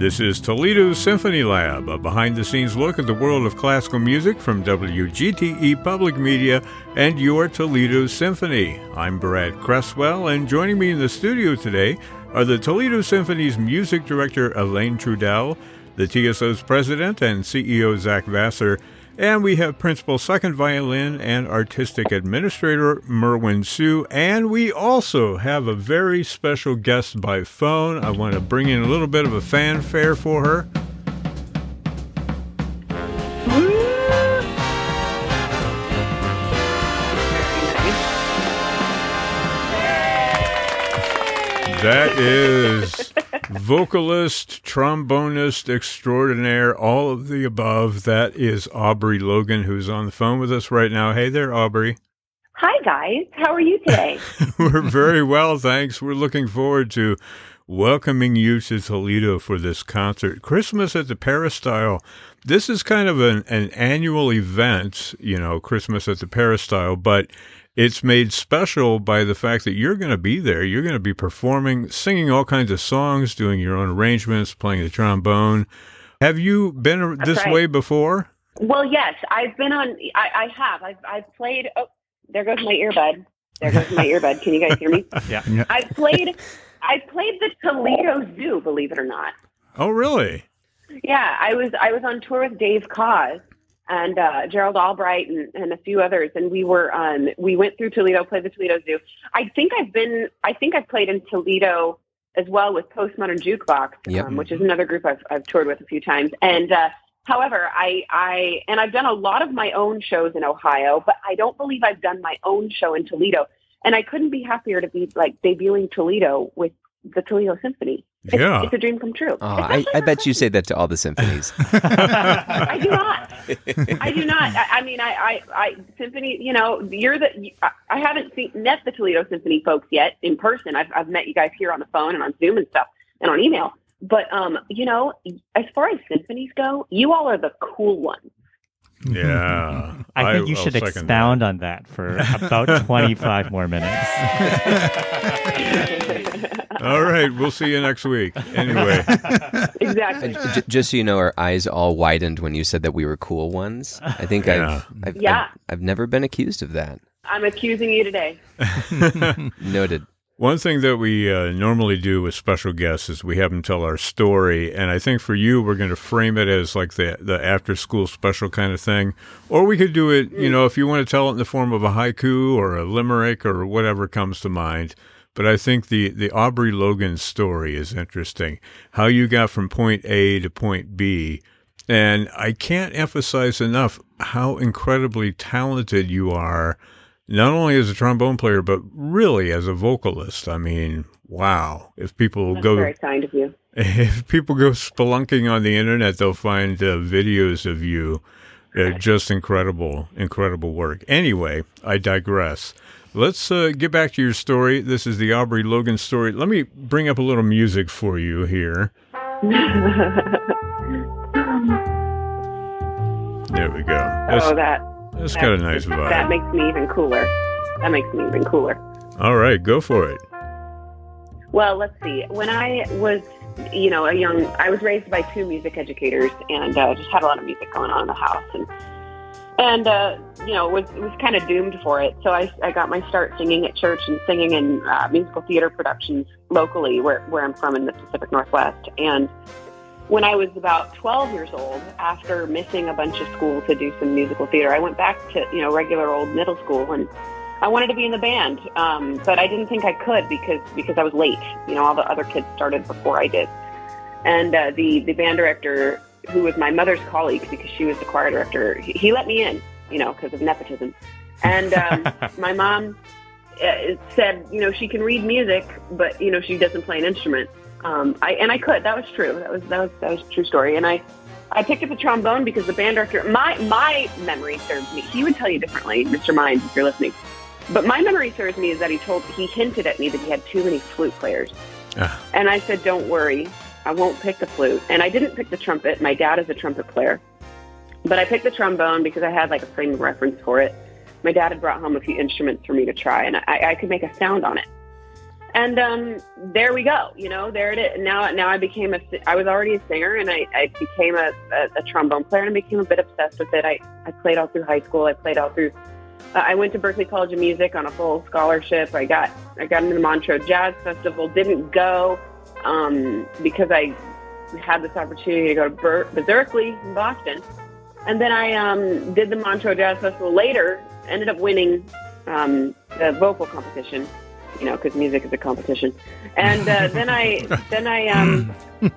This is Toledo Symphony Lab, a behind the scenes look at the world of classical music from WGTE Public Media and your Toledo Symphony. I'm Brad Cresswell, and joining me in the studio today are the Toledo Symphony's music director Alain Trudel, the TSO's president and CEO Zach Vassar, and we have principal second violin and artistic administrator Merwin Siu. And we also have a very special guest by phone. I want to bring in a little bit of a fanfare for her. That is vocalist, trombonist extraordinaire, all of the above. That is Aubrey Logan, who's on the phone with us right now. Hey there, Aubrey. Hi, guys. How are you today? We're very well, thanks. We're looking forward to welcoming you to Toledo for this concert. Christmas at the Peristyle. This is kind of an, an annual event, you know, Christmas at the Peristyle, but it's made special by the fact that you're going to be there. You're going to be performing, singing all kinds of songs, doing your own arrangements, playing the trombone. Have you been That's this right. way before? well, yes, I've been on. I, I have. I've, I've played. Oh, there goes my earbud. There goes my earbud. Can you guys hear me? Yeah. I've played. I've played the Toledo Zoo. Believe it or not. Oh, really? Yeah, I was. I was on tour with Dave Koz and uh, Gerald Albright and, and a few others, and we were. Um, we went through Toledo, played the Toledo Zoo. I think I've been. I think I've played in Toledo as well with Postmodern Jukebox, Yep. um, which is another group I've, I've toured with a few times. And uh, however, I, I and I've done a lot of my own shows in Ohio, but I don't believe I've done my own show in Toledo. And I couldn't be happier to be like debuting Toledo with the Toledo Symphony. It's, Yeah. it's a dream come true. Oh, I, I bet you say that to all the symphonies. I do not. I do not. I, I mean, I, I, I, symphony. You know, you're the. I, I haven't seen met the Toledo Symphony folks yet in person. I've, I've met you guys here on the phone and on Zoom and stuff and on email. But um, you know, as far as symphonies go, you all are the cool ones. Yeah. I think you I'll should second expound on that for about 25 more minutes. that. All right. We'll see you next week. Anyway. exactly. Uh, j- just so you know, our eyes all widened when you said that we were cool ones. I think Yeah. I've, I've, Yeah. I've I've never been accused of that. I'm accusing you today. Noted. One thing that we uh, normally do with special guests is we have them tell our story, and I think for you we're going to frame it as like the the after school special kind of thing, or we could do it, you know, if you want to tell it in the form of a haiku or a limerick or whatever comes to mind. But I think the the Aubrey Logan story is interesting. How you got from point A to point B, and I can't emphasize enough how incredibly talented you are not only as a trombone player, but really as a vocalist. I mean, wow. If people That's go, very kind of you. if people go spelunking on the internet, they'll find uh, videos of you. Uh, just incredible, incredible work. Anyway, I digress. Let's uh, get back to your story. This is the Aubrey Logan story. Let me bring up a little music for you here. There we go. That's, oh, that that's got a nice vibe. that makes me even cooler. That makes me even cooler. All right, go for it. Well, let's see. When I was, you know, a young, I was raised by two music educators, and uh, just had a lot of music going on in the house, and and uh, you know, was was kind of doomed for it. So I, I got my start singing at church and singing in uh, musical theater productions locally, where where I'm from in the Pacific Northwest, and. When I was about 12 years old, after missing a bunch of school to do some musical theater, I went back to you know regular old middle school and I wanted to be in the band, um, but I didn't think I could because because I was late. You know, all the other kids started before I did, and uh, the the band director, who was my mother's colleague because she was the choir director, he, he let me in. You know, because of nepotism, and um, my mom uh, said, you know, she can read music, but you know, she doesn't play an instrument. Um, I and I could. That was true. That was that was that was a true story. And I I picked up a trombone because the band director, my my memory serves me. He would tell you differently, Mr. Mines, if you're listening. But my memory serves me is that he told he hinted at me that he had too many flute players, Ah. and I said, "Don't worry, I won't pick the flute." And I didn't pick the trumpet. My dad is a trumpet player, but I picked the trombone because I had like a frame of reference for it. My dad had brought home a few instruments for me to try, and I, I could make a sound on it. and um, there we go. You know, there it is. Now, now I became a. I was already a singer, and I, I became a, a, a trombone player, and I became a bit obsessed with it. I, I played all through high school. I played all through. Uh, I went to Berklee College of Music on a full scholarship. I got I got into the Montreux Jazz Festival. Didn't go um, because I had this opportunity to go to Ber- Berklee in Boston, and then I um, did the Montreux Jazz Festival later. Ended up winning um, the vocal competition you know, because music is a competition. And uh, then I, then I, um, uh,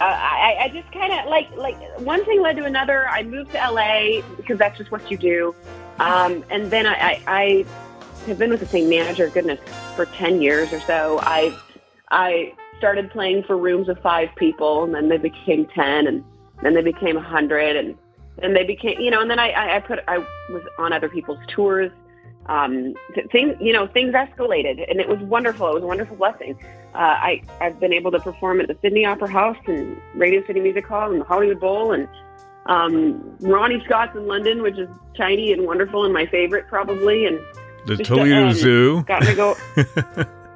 I, I just kind of like, like one thing led to another. I moved to LA because that's just what you do. Um, and then I, I, I have been with the same manager, goodness, for 10 years or so. I, I started playing for rooms of five people and then they became 10 and then they became a 100 and then they became, you know, and then I, I put, I was on other people's tours um, things, you know, things escalated, and it was wonderful. It was a wonderful blessing. Uh, I I've been able to perform at the Sydney Opera House and Radio City Music Hall and the Hollywood Bowl and um, Ronnie Scott's in London, which is tiny and wonderful and my favorite probably. And the Toledo um, Zoo got to go.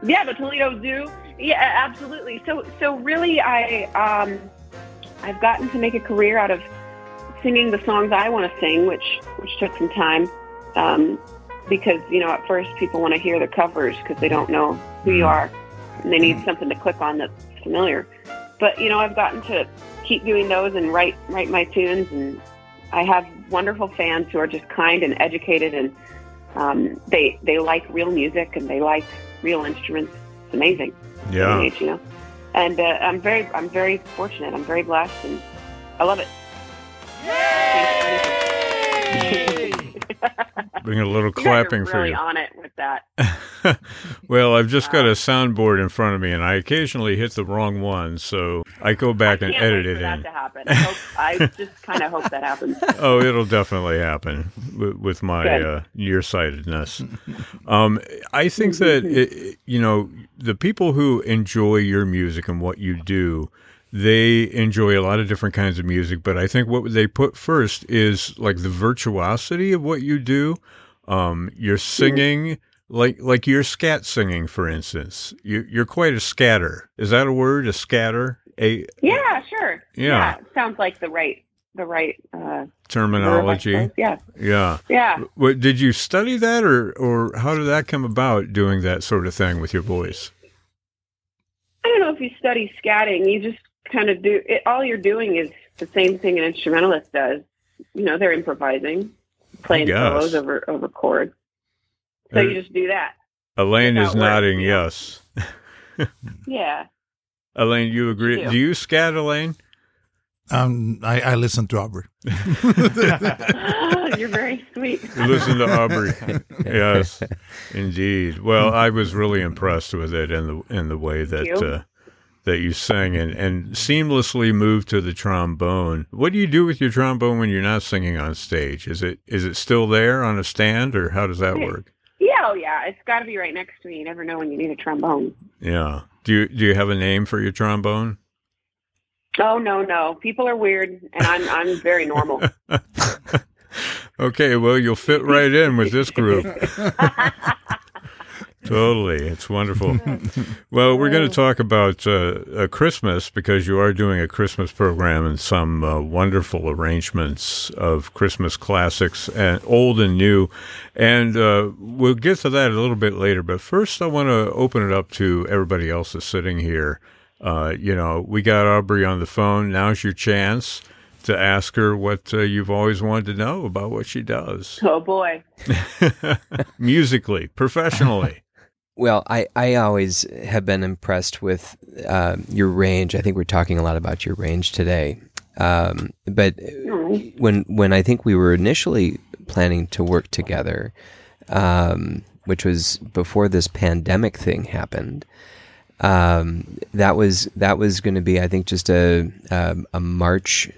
yeah, the Toledo Zoo. Yeah, absolutely. So so really, I um, I've gotten to make a career out of singing the songs I want to sing, which which took some time. Um, because you know at first people want to hear the covers because they don't know who you mm-hmm. are and they need mm-hmm. something to click on that's familiar but you know i've gotten to keep doing those and write write my tunes and i have wonderful fans who are just kind and educated and um, they they like real music and they like real instruments it's amazing yeah. age, you know? And uh, i'm very i'm very fortunate. I'm very blessed and i love it Bring a little clapping for you. on it with that. well, I've just got a soundboard in front of me, and I occasionally hit the wrong one, so I go back I and edit it in. to happen. I, hope, I just kind of hope that happens. oh, it'll definitely happen with, with my uh, nearsightedness. Um, I think that it, you know the people who enjoy your music and what you do they enjoy a lot of different kinds of music, but I think what they put first is like the virtuosity of what you do. Um, you're singing like like you're scat singing, for instance. You, you're quite a scatter. Is that a word? A scatter? A yeah, sure. Yeah, yeah sounds like the right the right uh, terminology. Yeah, yeah, yeah. What, did you study that, or or how did that come about? Doing that sort of thing with your voice. I don't know if you study scatting. You just kind of do it, all you're doing is the same thing an instrumentalist does. You know, they're improvising, playing solos over over chords. So uh, you just do that. Alain is nodding yes. yeah. Alain, you agree? Do you scat, Alain? Um, I, I listen to Aubrey. You're very sweet. You listen to Aubrey. yes, indeed. Well, I was really impressed with it and the in the way that uh, that you sang and, and seamlessly moved to the trombone. What do you do with your trombone when you're not singing on stage? Is it is it still there on a stand or how does that work? Yeah, oh yeah, it's got to be right next to me. You never know when you need a trombone. Yeah. Do you do you have a name for your trombone? Oh no, no. People are weird and I'm I'm very normal. okay, well, you'll fit right in with this group. Totally. It's wonderful. well, we're going to talk about uh, Christmas because you are doing a Christmas program and some uh, wonderful arrangements of Christmas classics, and old and new. And uh, we'll get to that a little bit later. But first, I want to open it up to everybody else that's sitting here. Uh, you know, we got Aubrey on the phone. Now's your chance to ask her what uh, you've always wanted to know about what she does. Oh, boy. Musically, professionally. Well, I, I always have been impressed with uh, your range. I think we're talking a lot about your range today. Um, but when when I think we were initially planning to work together, um, which was before this pandemic thing happened, um, that was that was going to be I think just a um, a March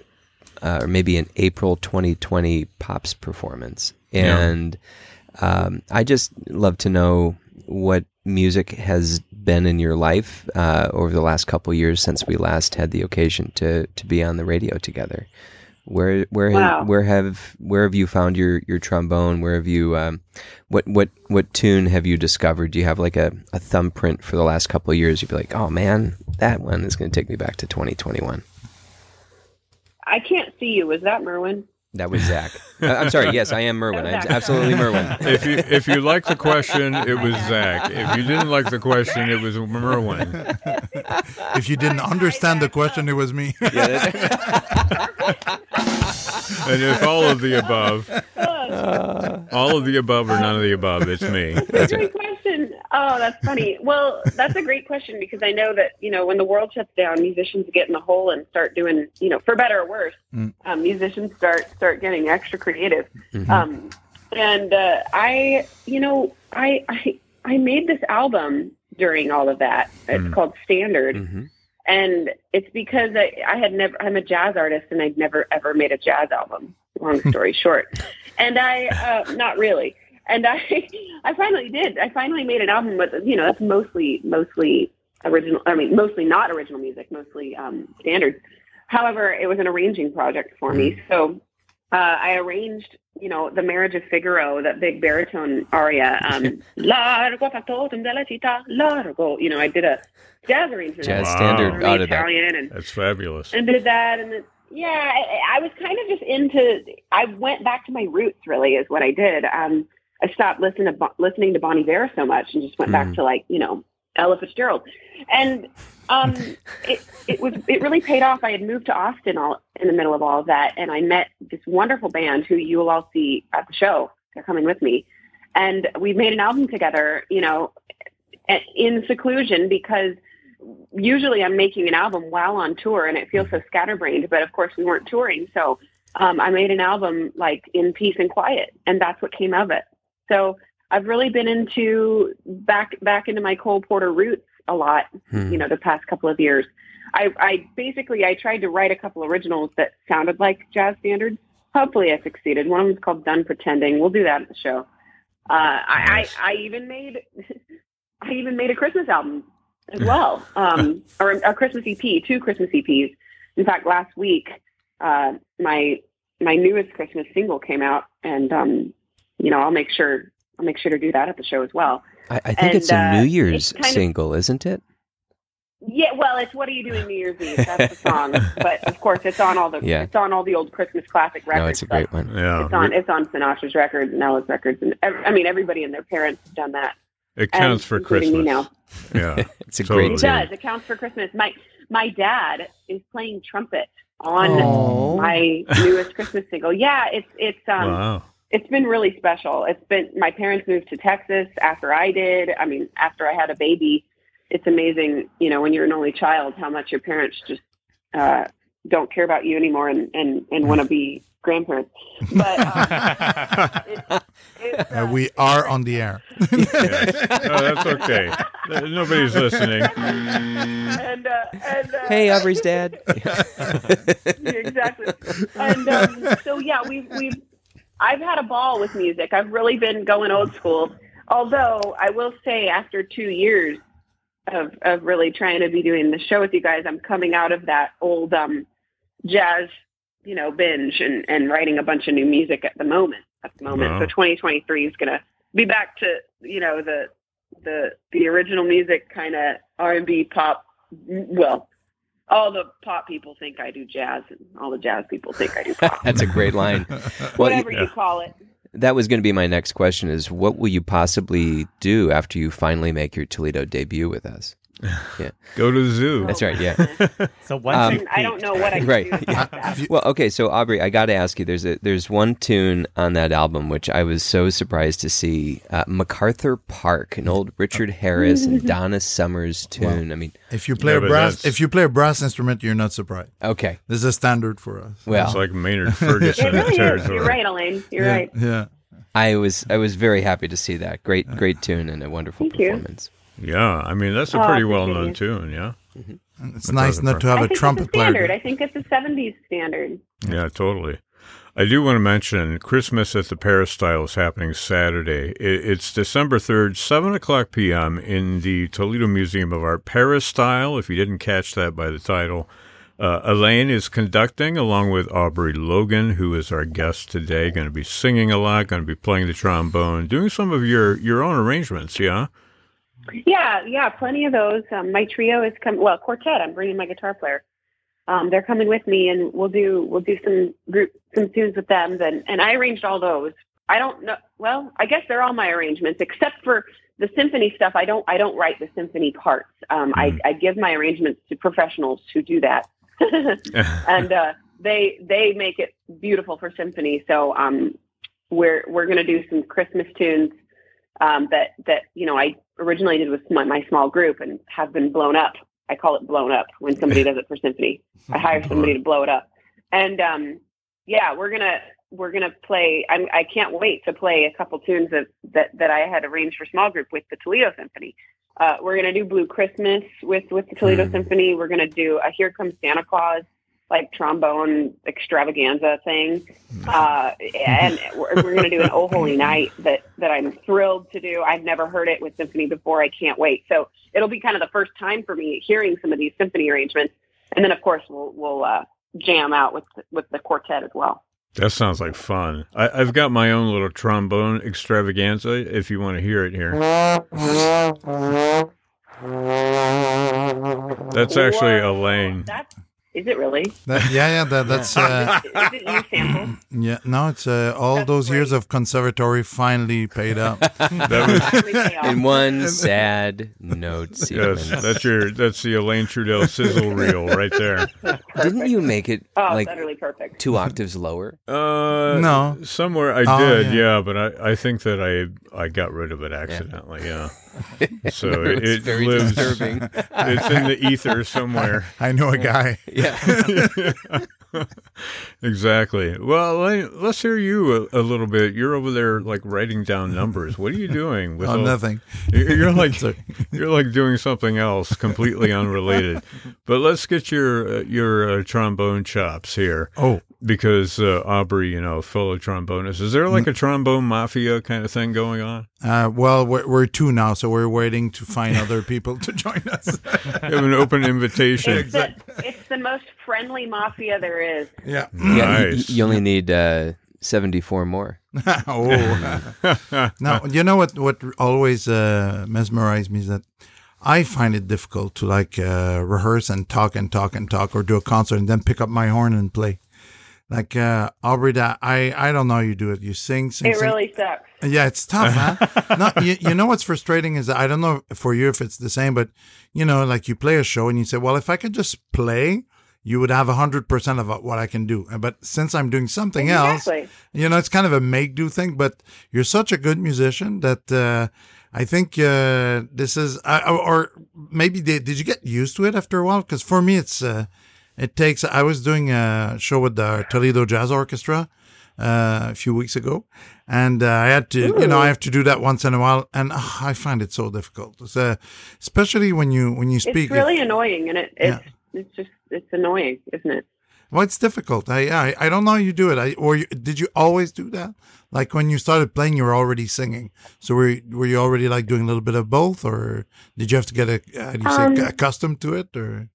uh, or maybe an April 2020 pops performance, and yeah. um, I just love to know what music has been in your life uh, over the last couple years since we last had the occasion to to be on the radio together. Where where Wow. have, where have where have you found your your trombone? Where have you um, what what what tune have you discovered? Do you have like a, a thumbprint for the last couple of years? You'd be like, oh man, that one is going to take me back to 2021. I can't see you. Was that Merwin? That was Zach. Uh, I'm sorry. Yes, I am Merwin. I'm absolutely Merwin. If you if you like the question, it was Zach. If you didn't like the question, it was Merwin. If you didn't understand the question, it was me. Yeah, And if all of the above, all of the above or none of the above, it's me. That's a great question. Oh, that's funny. Well, that's a great question because I know that you know when the world shuts down, musicians get in the hole and start doing you know for better or worse. Mm. Um, musicians start start getting extra creative. Mhm. Um, and uh, I, you know, I, I I made this album during all of that. It's Mm. called Standard, Mhm. and it's because I, I had never. I'm a jazz artist, and I'd never ever made a jazz album. Long story short, and I uh, not really. And I, I finally did. I finally made an album with you know that's mostly mostly original. I mean, mostly not original music, mostly um, standards. However, it was an arranging project for me. So uh, I arranged, you know, the Marriage of Figaro, that big baritone aria. Um, Largo factotum della città, largo. You know, I did a jazz arrangement. Jazz of it, standard out of that. Italian and That's fabulous. and did that and then yeah I, I was kind of just into i went back to my roots really is what i did um i stopped listening to listening to Bon Iver so much and just went back Mm. to like you know ella fitzgerald and um it, it was it really paid off i had moved to austin all in the middle of all of that and i met this wonderful band who you will all see at the show they're coming with me and we made an album together you know in seclusion because usually I'm making an album while on tour and it feels so scatterbrained, but of course we weren't touring. So um, I made an album like in peace and quiet and that's what came of it. So I've really been into back, back into my Cole Porter roots a lot, Hmm. you know, the past couple of years. I, I basically, I tried to write a couple originals that sounded like jazz standards. Hopefully I succeeded. One of them's called Done Pretending. We'll do that at the show. Uh, Nice. I, I, I even made, I even made a Christmas album as well, um, or a Christmas EP, two Christmas EPs. In fact, last week, uh, my my newest Christmas single came out, and um, you know, I'll make sure I'll make sure to do that at the show as well. I, I think And, it's a uh, New it's Year's kind of- single, isn't it? Yeah, well, it's "What Are You Doing New Year's Eve?" That's the song, but of course, it's on all the Yeah. it's on all the old Christmas classic records. No, it's a great one. Yeah, It's on it's on Sinatra's records and Ella's records, and I mean, everybody and their parents have done that. it and counts for Christmas. now. Yeah, It's a Totally. great It tune. does. It counts for Christmas. My my dad is playing trumpet on Oh. my newest Christmas single. Yeah, it's it's um wow. It's been really special. It's been my parents moved to Texas after I did. I mean, after I had a baby. It's amazing, you know, when you're an only child, how much your parents just uh, don't care about you anymore and and, and want to be grandparents. But um, it, it's, Uh, uh, we are on the air. Yes. Oh, that's okay. Nobody's listening. and, uh, and uh, Hey, Aubrey's dad. exactly. And um, so yeah, we've we've I've had a ball with music. I've really been going old school. Although I will say, after two years of of really trying to be doing the show with you guys, I'm coming out of that old um, jazz, you know, binge and and writing a bunch of new music at the moment. At the moment, Wow. so 2023 is gonna be back to you know the the the original music kind of R&B pop. Well, all the pop people think I do jazz, and all the jazz people think I do pop. That's a great line. Well, Whatever yeah. you call it. that was going to be my next question: is what will you possibly do after you finally make your Toledo debut with us? Go to the zoo. That's right. Yeah. So once Um, I don't know what I can Right, do about that. Well, okay, so Aubrey, I got to ask you. There's a there's one tune on that album which I was so surprised to see. Uh, MacArthur Park, an old Richard Harris and Donna Summers tune. I mean, If you play Yeah, a brass, that's- if you play a brass instrument, you're not surprised. okay, This is a standard for us. Well, it's like Maynard Ferguson It really is. You're right, Alain. You're yeah, right. Yeah. I was I was very happy to see that. Great great tune and a wonderful performance. You. Performance. Yeah, I mean that's a Oh, pretty appreciate well known tune. Yeah, And it's That nice doesn't not work. to have I a think trumpet it's standard. player. I think it's a 70s standard. yeah, totally. I do want to mention Christmas at the Peristyle is happening Saturday. It's December 3rd, 7 o'clock p.m. in the Toledo Museum of Art. Peristyle, if you didn't catch that by the title, Uh, Alain is conducting along with Aubrey Logan, who is our guest today. Going to be singing a lot, going to be playing the trombone, doing some of your your own arrangements. Yeah. Yeah, yeah, plenty of those. Um, my trio is coming. Well, quartet. I'm bringing my guitar player. Um, they're coming with me, and we'll do we'll do some group some tunes with them. Then, and I arranged all those. I don't know. Well, I guess they're all my arrangements, except for the symphony stuff. I don't I don't write the symphony parts. Um, Mm. I, I give my arrangements to professionals who do that, and uh, they they make it beautiful for symphony. So um, we're we're going to do some Christmas tunes um, that that you know I originally did with my, my small group and have been blown up. I call it blown up when somebody does it for symphony. I hire somebody to blow it up, and um, yeah, we're gonna we're gonna play. I'm, I can't wait to play a couple tunes that that that I had arranged for small group with the Toledo Symphony. Uh, we're gonna do Blue Christmas with with the Toledo Mm. Symphony. We're gonna do a Here Comes Santa Claus like trombone extravaganza thing. Uh, and we're, we're going to do an Oh Holy Night that, that I'm thrilled to do. I've never heard it with symphony before. I can't wait. So it'll be kind of the first time for me hearing some of these symphony arrangements. And then of course we'll, we'll, uh, jam out with, with the quartet as well. That sounds like fun. I, I've got my own little trombone extravaganza. If you want to hear it here, that's actually Whoa. Alain. That's, is it really? That, yeah, yeah. That, that's uh, Is it you sample? yeah. No, it's uh, all That's those years of conservatory finally paid up. That was off. In one sad note yes. sequence. That's your that's the Alain Trudel sizzle reel right there. Didn't you make it Oh, like utterly perfect. two octaves lower? Uh, No. somewhere I Oh, did, yeah. yeah. but I, I think that I I got rid of it accidentally. Yeah. So it, it's it very lives. disturbing. It's in the ether somewhere. I know a guy. yeah. exactly. Well, Alain, let's hear you a, a little bit. You're over there like writing down numbers. What are you doing? With Oh, all- nothing. You're you're like you're like doing something else completely unrelated. But let's get your uh, your uh, trombone chops here Oh, because uh, Aubrey, you know, fellow trombonist. Is there like a trombone mafia kind of thing going on? uh, well, we're, we're two now, so we're waiting to find other people to join us. You have an open invitation. It's the, it's the most friendly mafia there is. yeah. Yeah, y- Nice. you only need uh, 74 more. oh. now, you know what? What always uh, mesmerized me is that I find it difficult to like uh, rehearse and talk and talk and talk, or do a concert and then pick up my horn and play. Like uh, Aubrey, that I I don't know how you do it. You sing, sing, It sing. really sucks. Yeah, it's tough, huh? no, you, you know what's frustrating is that I don't know for you if it's the same, but you know, like you play a show and you say, well, if I could just play, you would have a hundred percent of what I can do. But since I'm doing something else, you know, it's kind of a make do thing. But you're such a good musician that uh, I think uh, this is, uh, or maybe they, did you get used to it after a while? Because for me, it's uh, it takes. I was doing a show with the Toledo Jazz Orchestra uh, a few weeks ago, and uh, I had to, you know, I have to do that once in a while, and uh, I find it so difficult, uh, especially when you when you speak. It's really annoying, and it it's it's just it's annoying, isn't it? Well, it's difficult. I I, I don't know how you do it. I or you, did you always do that? Like when you started playing, you were already singing. So were you, were you already like doing a little bit of both, or did you have to get a how do you say Um, accustomed to it? Or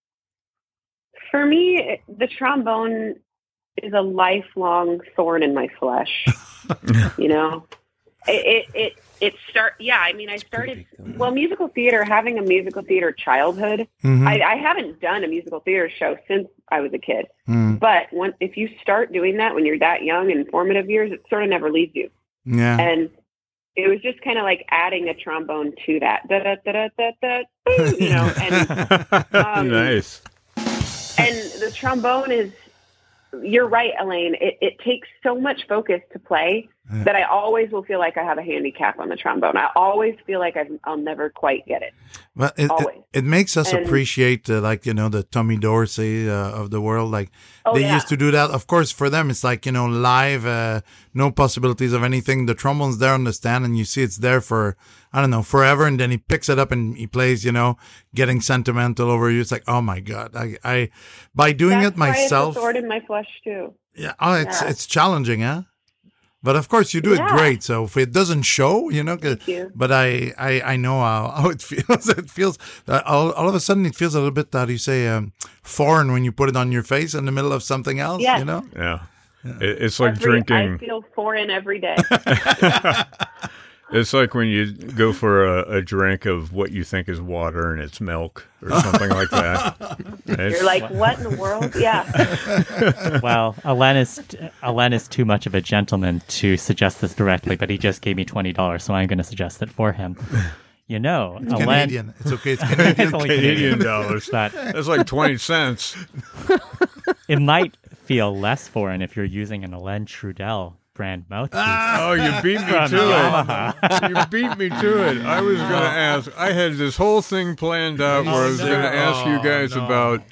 For me, the trombone is a lifelong thorn in my flesh. you know, it it it, it start. Yeah, I mean, I started well musical theater. Having a musical theater childhood, Mhm. I, I haven't done a musical theater show since I was a kid. Mm, But when if you start doing that when you're that young in formative years, it sort of never leaves you. yeah, and it was just kind of like adding a trombone to that, da da da da da da, you know. And Um, nice. The trombone is, you're right, Alain. It, it takes so much focus to play. That I always will feel like I have a handicap on the trombone. I always feel like I've, I'll never quite get it. Well, it, it it makes us And- appreciate uh, like you know the Tommy Dorsey uh, of the world. Like Oh, they yeah. used to do that. Of course, for them it's like you know live, uh, no possibilities of anything. The trombone's there on the stand, and you see it's there for I don't know forever. And then he picks it up and he plays. You know, getting sentimental over you. It's like oh my god, I, I by doing That's it why myself. it's a sword in my flesh too. Yeah, oh, it's Yeah. it's challenging, huh? But of course, you do it great. So if it doesn't show, you know, 'cause- Thank you. but I, I, I know how, how it feels. It feels uh, all, all of a sudden it feels a little bit how do you say um, foreign when you put it on your face in the middle of something else. Yes. You know, Yeah. It, it's like Every- I drinking. feel foreign every day. It's like when you go for a, a drink of what you think is water and it's milk or something like that. It's- You're like, what in the world? Yeah. well, Alain is Alain is too much of a gentleman to suggest this directly, but he just gave me twenty dollars, so I'm going to suggest it for him. You know, Alain. Canadian. It's okay. It's Canadian. It's only Canadian dollars. but That's like 20 cents. it might feel less foreign if you're using an Alain Trudel brand mouthpiece. Ah! Oh, you beat me From to Yamaha. it. You beat me to it. I was going to ask. I had this whole thing planned out where I was going to ask you Oh, guys no. about.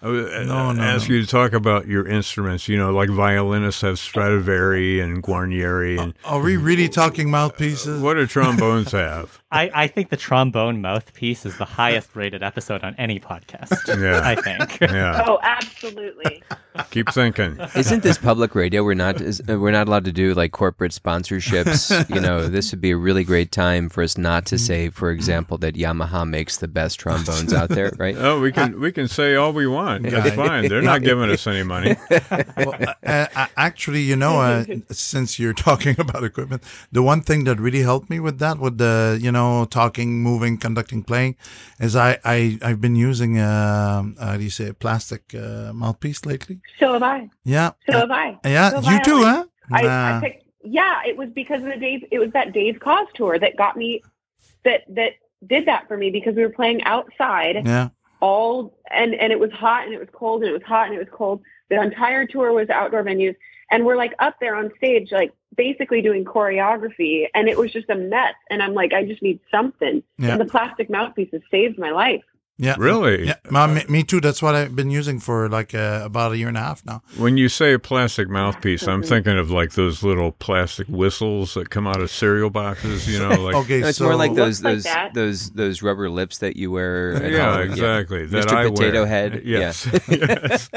I was, No, uh, no, ask you to talk about your instruments. You know, like violinists have Stradivari and Guarnieri, and Are we really talking mouthpieces? what do trombones have? I, I think the trombone mouthpiece is the highest rated episode on any podcast. Yeah. I think. Yeah, Oh, absolutely. keep thinking. Isn't this public radio? We're not is, uh, we're not allowed to do like corporate sponsorships. you know, this would be a really great time for us not to say, for example, that Yamaha makes the best trombones out there, right? Oh, we can we can say all we want. That's fine. They're not giving us any money. well, uh, uh, actually, you know, uh, since you're talking about equipment, the one thing that really helped me with that, with the you know talking, moving, conducting, playing, is I I I've been using uh, uh how do you say a plastic uh, mouthpiece lately? So have I. Yeah, So have I. yeah, So have you I, too, huh? I, Nah. I picked. Yeah, it was because of the Dave. It was that Dave Koz tour that got me. That that did that for me because we were playing outside yeah, all and and it was hot and it was cold and it was hot and it was cold. The entire tour was outdoor venues, and we're like up there on stage, like basically doing choreography, and it was just a mess. And I'm like, I just need something. Yeah. And the plastic mouthpieces saved my life. yeah, Really? Yeah, Ma- me, me too. That's what I've been using for like uh, about a year and a half now. When you say a plastic mouthpiece, I'm thinking of like those little plastic whistles that come out of cereal boxes. You know, like Okay, No, it's so more like those Looks like those those those rubber lips that you wear. Yeah, home. exactly. That Mr. I Potato wear. Head. Yes, yes.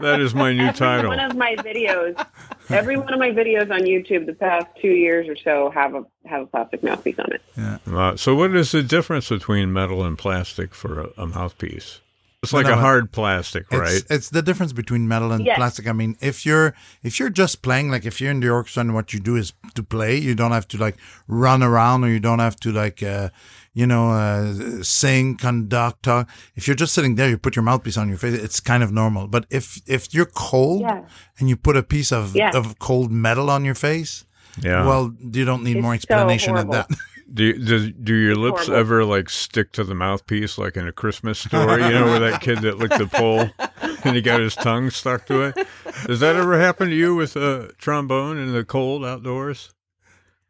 That is my new Every title. one of my videos, every one of my videos on YouTube, the past two years or so, have a have a plastic mouthpiece on it. Uh, so, what is the difference between metal and plastic for a, a mouthpiece? It's like No, a hard plastic, It's, right? it's the difference between metal and Yes. plastic. I mean, if you're if you're just playing, like if you're in the orchestra and what you do is to play, you don't have to like run around or you don't have to like uh, you know uh, sing, conduct, talk. If you're just sitting there, you put your mouthpiece on your face. It's kind of normal. But if if you're cold Yeah. and you put a piece of Yeah. of cold metal on your face, yeah. well, you don't need It's more so explanation than that. do do, do your lips horrible. ever like stick to the mouthpiece, like in a Christmas story? You know, where that kid that licked the pole and he got his tongue stuck to it. Does that ever happen to you with a trombone in the cold outdoors?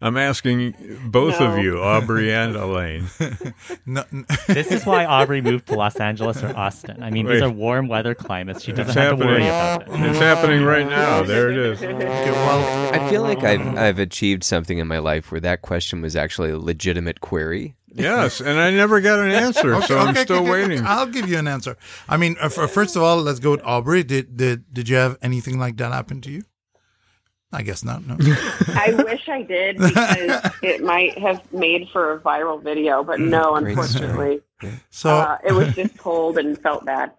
I'm asking both of you, Aubrey and Alain. no, n- This is why Aubrey moved to Los Angeles or Austin. I mean, these are warm weather climates. She doesn't It's have to worry happening. about it. It's happening right now. There it is. well, I feel like I've I've achieved something in my life where that question was actually a legitimate query. Yes, and I never got an answer, so I'm okay, still okay, okay, waiting. I'll give you an answer. I mean, uh, f- first of all, let's go with Aubrey. Did did did you have anything like that happen to you? I guess not. No. I wish I did because it might have made for a viral video, but no, Great unfortunately, So uh, it was just cold and felt bad.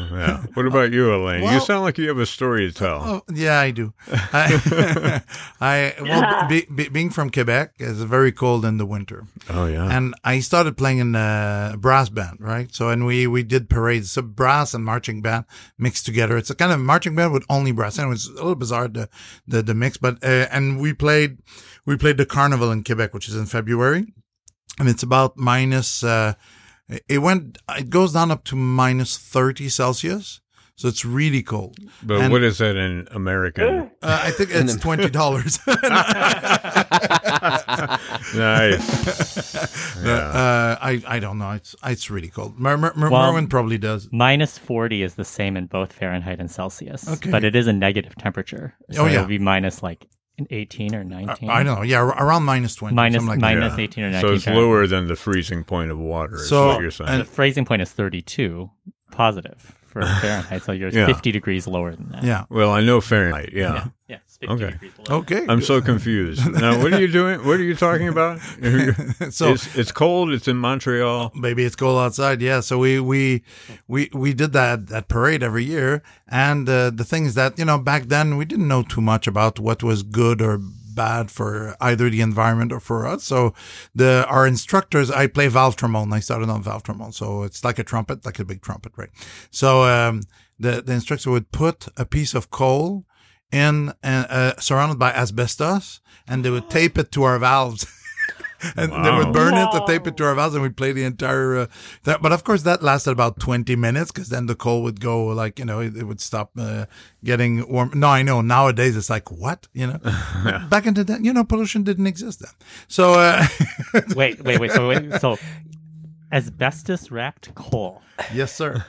Yeah. What about you, Alain? you sound like you have a story to tell. Oh, yeah, I do. I, I well, be, be, being from Quebec, it's very cold in the winter, Oh yeah. and I started playing in a brass band, right? So, and we we did parades, so brass and marching band mixed together. It's a kind of marching band with only brass, and it was a little bizarre the the, the mix, but uh, and we played we played the carnival in Quebec, which is in February, and it's about minus. Uh, it went. It goes down up to minus thirty Celsius. So it's really cold. but and- what is that in American? Uh, I think it's twenty dollars. nice. Yeah. uh, I I don't know. It's it's really cold. Mer- Mer- Mer- Well- Merwin probably does. Minus 40 is the same in both Fahrenheit and Celsius, Okay. but it is a negative temperature. So Oh, yeah. it'll be minus like an 18 or 19. I don't know. Yeah, around minus twenty. Minus, like minus that. 18 or 19. So it's Fahrenheit. lower than the freezing point of water. Is So, what you're saying. The freezing point is 32 positive for Fahrenheit, so you're Yeah. 50 degrees lower than that. Yeah. well, I know Fahrenheit. Yeah. Yes. Okay. Okay. I'm so confused. Now, what are you doing? What are you talking about? So- it's, it's cold. It's in Montreal. Maybe it's cold outside. Yeah. So we we we we did that that parade every year, and uh, the thing is that you know back then we didn't know too much about what was good or bad for either the environment or for us. So the our instructors, I play valve trombone. I started on valve trombone, so it's like a trumpet, like a big trumpet, right? So um, the the instructor would put a piece of coal in uh, uh, surrounded by asbestos, and they would tape it to our valves. and they would burn it, to tape it to our valves, and we'd play the entire. Uh, that, but of course, that lasted about twenty minutes because then the coal would go like you know it, it would stop uh, getting warm. No, I know nowadays it's like what you know. Back into that, you know, pollution didn't exist then. So uh, Wait, wait, wait. So, wait, so asbestos wrapped coal. yes, sir.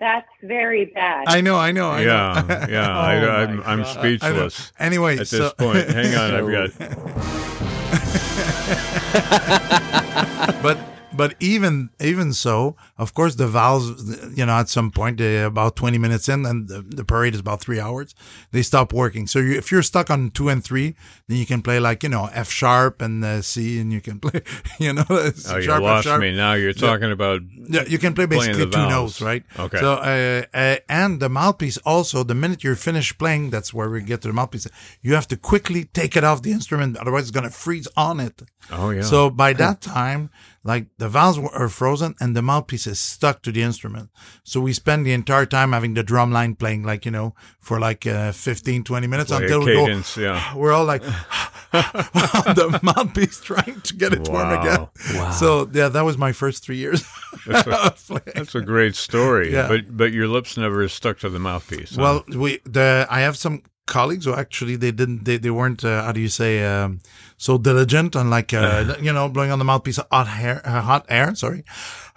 That's very bad. I know, I know, I know. Yeah, yeah. Oh I, Oh I'm, I'm God. I speechless Anyway, at this point. Hang on, I've got. but but even even so, of course, the valves, you know, at some point, they, about twenty minutes in, and the, the parade is about three hours, they stop working. So you, if you're stuck on two and three, then you can play like you know F sharp and uh, C, and you can play, you know, Oh, sharp, you lost sharp. me. Now you're talking about. Yeah, you can play basically two notes, right? Okay. So, uh, uh, and the mouthpiece also, the minute you're finished playing, that's where we get to the mouthpiece. You have to quickly take it off the instrument, otherwise it's going to freeze on it. Oh yeah. So by that time, like the valves were- are frozen and the mouthpiece is stuck to the instrument. So we spend the entire time having the drum line playing, like, you know, for like uh, 15, 20 minutes a until we cadence, yeah. go. We're all like the mouthpiece trying to get it warm Wow. again. So yeah, that was my first three years. of playing. That's a great story. Yeah. But but your lips never stuck to the mouthpiece. huh? Well, we the I have some colleagues who actually they didn't they, they weren't uh, how do you say um, so diligent and like uh, you know blowing on the mouthpiece of hot hair uh, hot air sorry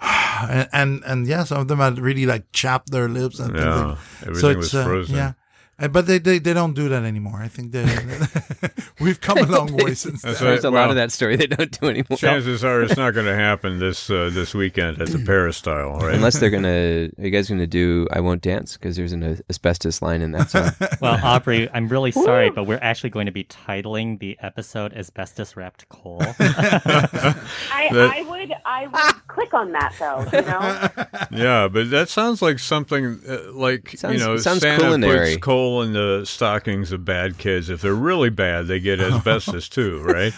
and, and and yeah some of them had really like chapped their lips and things Yeah, like- everything was it's, uh, frozen. yeah. Uh, But they, they they don't do that anymore. I think they we've come a long way since then. That's There's a Well- lot of that story they don't do anymore. Chances are it's not going to happen this uh, this weekend at the Peristyle, right? Unless they're gonna, are you guys gonna do "I Won't Dance"? Because there's an asbestos line in that song. Well, Aubrey, I'm really sorry, but we're actually going to be titling the episode "Asbestos Wrapped Coal." I, That- I would I would click on that though. You know, yeah, but that sounds like something uh, like you know sounds Santa culinary. puts coal in the stockings of bad kids. If they're really bad, they get asbestos too, right?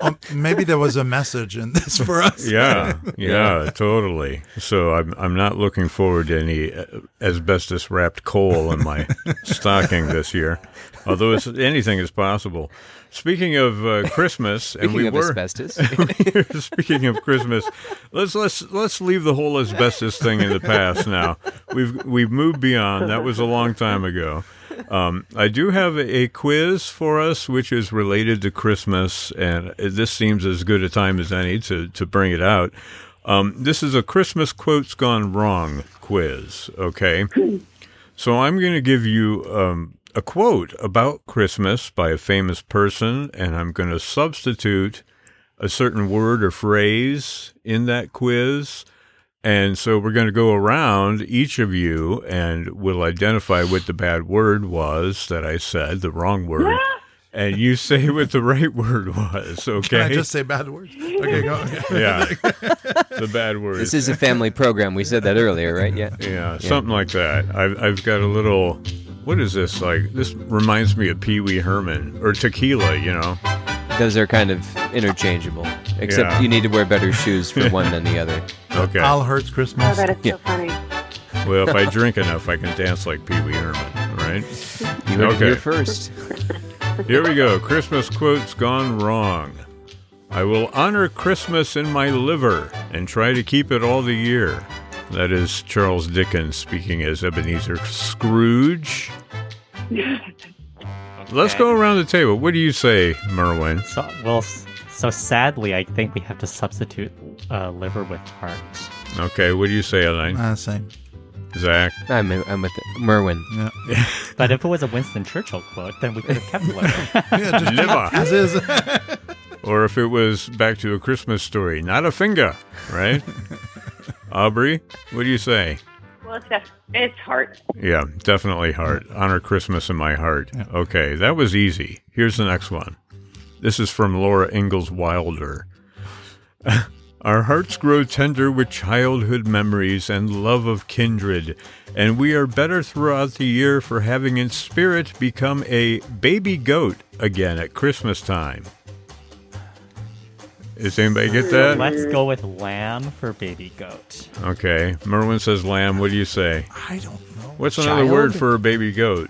Um, maybe there was a message in this for us. Yeah, yeah, totally. So I'm I'm not looking forward to any uh, asbestos wrapped coal in my stocking this year. Although it's, anything is possible. Speaking of uh, Christmas, and Speaking we of were asbestos, Speaking of Christmas, let's let's let's leave the whole asbestos thing in the past now. We've we've moved beyond. That was a long time ago. Um, I do have a, quiz for us, which is related to Christmas, and this seems as good a time as any to to bring it out. Um, this is a Christmas quotes gone wrong quiz. Okay, so I'm going to give you um, a quote about Christmas by a famous person, and I'm going to substitute a certain word or phrase in that quiz. And so we're going to go around each of you and we'll identify what the bad word was that I said, the wrong word. and you say what the right word was, okay? Can I just say bad words? Okay, go. Yeah. the bad word. this is a family program. We said that earlier, right? Yeah. Yeah, something like that. I've, I've got a little. What is this like? This reminds me of Pee Wee Herman or tequila. You know? Those are kind of interchangeable, except Yeah. you need to wear better shoes for one than the other. Okay. Al Hurts oh, Christmas. that is Yeah. so funny. well, if I drink enough, I can dance like Pee Wee Herman, right? You heard it Okay. here first. Here we go. Christmas quotes gone wrong. I will honor Christmas in my liver and try to keep it all the year. That is Charles Dickens speaking as Ebenezer Scrooge. Let's go around the table. What do you say, Merwin? so, well, s- so sadly, I think we have to substitute uh, liver with heart. Okay, what do you say, Alain? Ah, same. Zach? I'm, I'm with Merwin. Yeah. But if it was a Winston Churchill quote, then we could have kept liver. Yeah, just Liver. as is. Or if it was back to a Christmas story, not a finger, right? Aubrey, what do you say? Well, it's def- it's heart. Yeah, definitely heart. Honor Christmas in my heart. Okay, that was easy. Here's the next one. This is from Laura Ingalls Wilder. Our hearts grow tender with childhood memories and love of kindred, and we are better throughout the year for having in spirit become a baby goat again at Christmas time. Does anybody get that? Let's go with lamb for baby goat. Okay. Merwin says lamb. What do you say? I don't know. What's another Child? word for a baby goat?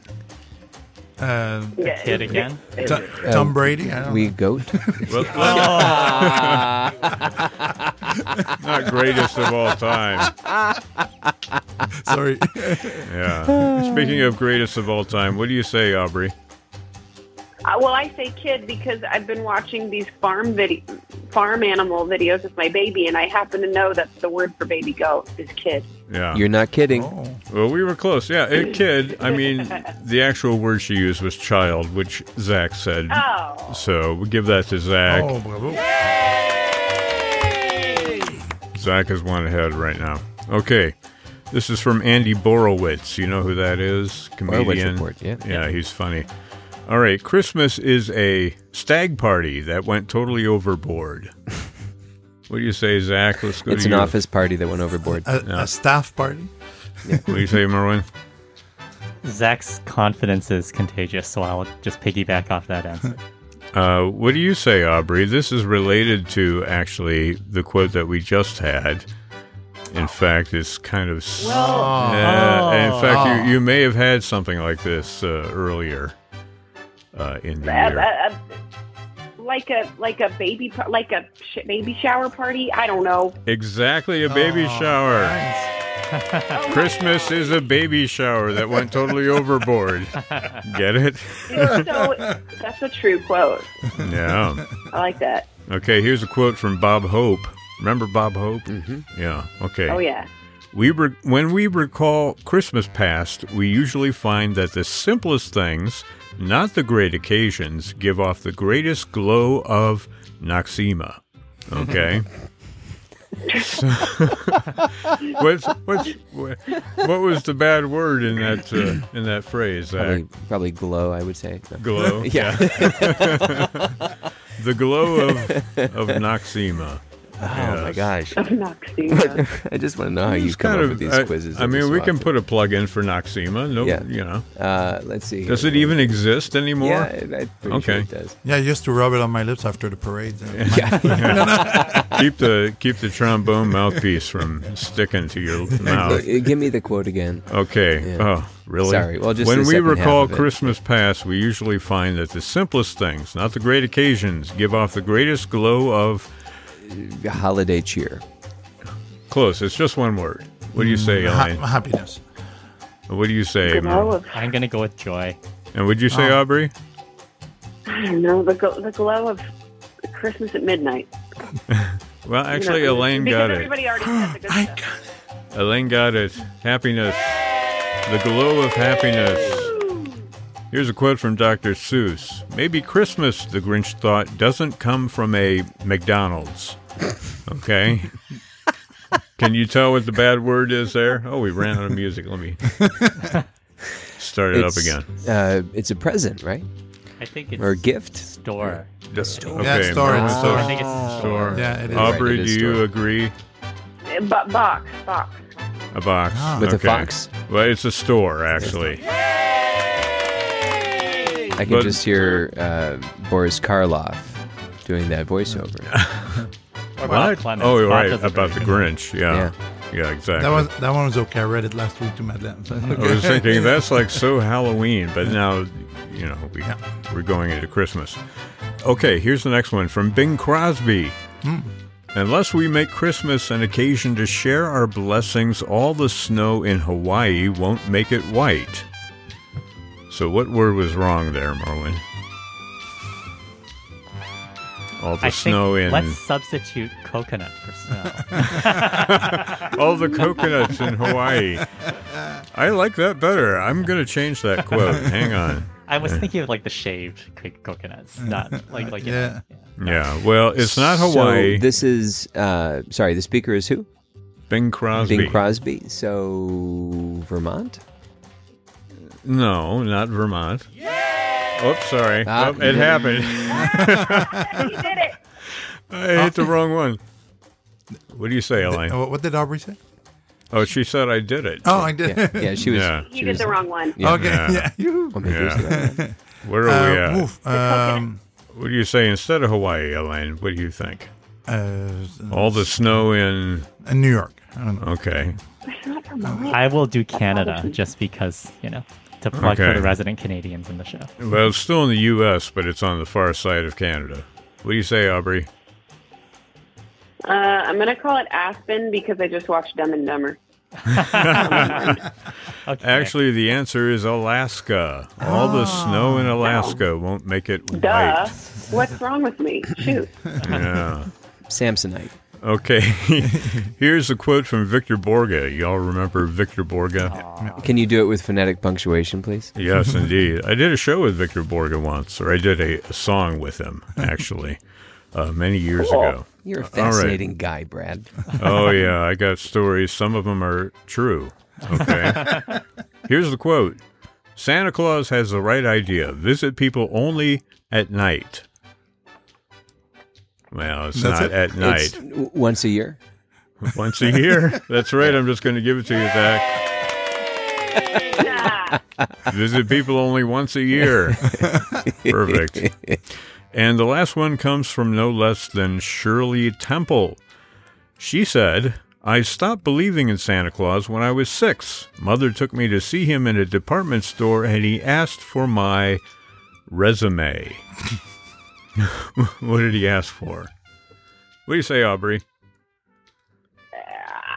Uh, Yeah, Kid again? it- Tom, Tom Brady. I don't We know. goat. Well, not greatest of all time. Sorry. Yeah. Speaking of greatest of all time, what do you say, Aubrey? Uh, well, I say kid because I've been watching these farm video, farm animal videos with my baby, and I happen to know that the word for baby goat is kid. Yeah. You're not kidding. oh. well, we were close. Yeah, a kid. I mean, the actual word she used was child, which Zach said. Oh, So we give that to Zach. Oh, bravo. Zach is one ahead right now. Okay. This is from Andy Borowitz. You know who that is? Comedian. Borowitz Comedian. Report, yeah. Yeah, he's funny. All right, Christmas is a stag party that went totally overboard. what do you say, Zach? Let's go It's to an you. office party that went overboard. A, a staff party. What do you say, Merwin? Zach's confidence is contagious, so I'll just piggyback off that answer. Uh, what do you say, Aubrey? This is related to actually the quote that we just had. In fact, it's kind of. s- well, Yeah, in fact, Oh. you, you may have had something like this uh, earlier uh, in the uh, year. uh, uh, like a like a baby like a sh- baby shower party. I don't know. Exactly, a baby Oh, shower. nice. Christmas is a baby shower that went totally overboard. Get it? so that's a true quote. Yeah. I like that. Okay, here's a quote from Bob Hope. Remember Bob Hope? Mm-hmm. Yeah. Okay. Oh yeah. We re- when we recall Christmas past, we usually find that the simplest things, not the great occasions, give off the greatest glow of Noxzema. Okay. So- what's, what's, what, what was the bad word in that uh, in that phrase? Zach? Probably, probably glow, I would say. No. Glow. Yeah. The glow of of Noxzema. Oh my gosh. Noxzema. I just want to know how you come kind up of. with these I, quizzes. I mean, we so can put a plug in for Noxzema. No, Yeah. you know. Uh, let's see. Does here. it even exist anymore? Yeah, I- I'm pretty sure Okay. it does. Yeah, I used to rub it on my lips after the parade. Yeah. keep the keep the trombone mouthpiece from sticking to your mouth. Give me the quote again. Okay. Yeah. Oh, really? Sorry. Well, just when we recall. Christmas past, we usually find that the simplest things, not the great occasions, give off the greatest glow of Uh, holiday cheer. close. It's just one word. What do you say, mm, Ha- Alain? happiness. What do you say? Glow of, I'm gonna go with joy. And would you say, Oh. Aubrey? I don't know the gl- the glow of Christmas at midnight. Well, actually, You know, Alain because got it. everybody already said the good I stuff. got it. Alain got it. Happiness. The glow of happiness. Here's a quote from Dr. Seuss. Maybe Christmas, the Grinch thought, doesn't come from a McDonald's. Okay? Can you tell what the bad word is there? Oh, we ran out of music. Let me start it up again. Uh, it's a present, right? I think it's Or a gift? store. Okay, Yeah, store, Merwin it's says store. I think it's the store. Yeah, it is. Aubrey, Right, it is do you store. agree? Uh, box, box. A box. Ah. With a fox? Well, it's a store, actually. I can But- just hear uh, Boris Karloff doing that voiceover. Or What? Clemens. Oh, Bob right, does a about the. Grinch. Yeah. Yeah, exactly. That was that one was okay. I read it last week to Madeleine. So I was thinking that's like so Halloween, but now, you know, we, we're going into Christmas. Okay, here's the next one from Bing Crosby. Unless we make Christmas an occasion to share our blessings, all the snow in Hawaii won't make it white. So, what word was wrong there, Merwin? All the I snow think in. let's substitute coconut for snow. all the coconuts in Hawaii. I like that better. I'm going to change that quote. Hang on. I was thinking of like the shaved coconuts, not like like you Yeah. know, Yeah, well, it's not Hawaii. So this is, uh, sorry, the speaker is who? Bing Crosby. Bing Crosby. So Vermont. No, not Vermont. Oops, sorry. Ah, Oh, it yeah. happened. you did it. I hit the wrong one. What do you say, Alain? Uh, What did Aubrey say? Oh, she said I did it. Oh, I did. Yeah, yeah she was. Yeah. You she did was- the wrong one. Yeah. Okay. Yeah. Yeah. you. Well, maybe it was the right one. Where are we Uh, at? oof, um, What do you say instead of Hawaii, Alain? What do you think? uh, All the snow in. in New York. I don't know. Okay. Not Vermont. I will do Canada just because, you know, to plug for the resident Canadians in the show. Well, it's still in the U.S., but it's on the far side of Canada. What do you say, Aubrey? Uh, I'm going to call it Aspen because I just watched Dumb and Dumber. Okay. Actually, the answer is Alaska. All the snow in Alaska won't make it Duh. white. What's wrong with me? Shoot. Yeah. Samsonite. Okay. Here's a quote from Victor Borge. Y'all remember Victor Borge? Can you do it with phonetic punctuation, please? Yes, indeed. I did a show with Victor Borge once, or I did a, a song with him, actually, uh, many years Cool. ago. You're a All right. fascinating guy, Brad. Oh, yeah, I got stories. Some of them are true. Okay. Here's the quote Santa Claus has the right idea. Visit people only at night. Well, it's That's not it? at night. It's once a year. Once a year. That's right. I'm just going to give it to you, Zach. Visit people only once a year. Perfect. And the last one comes from no less than Shirley Temple. She said, I stopped believing in Santa Claus when I was six. Mother took me to see him in a department store and he asked for my resume. what did he ask for? What do you say, Aubrey? Uh,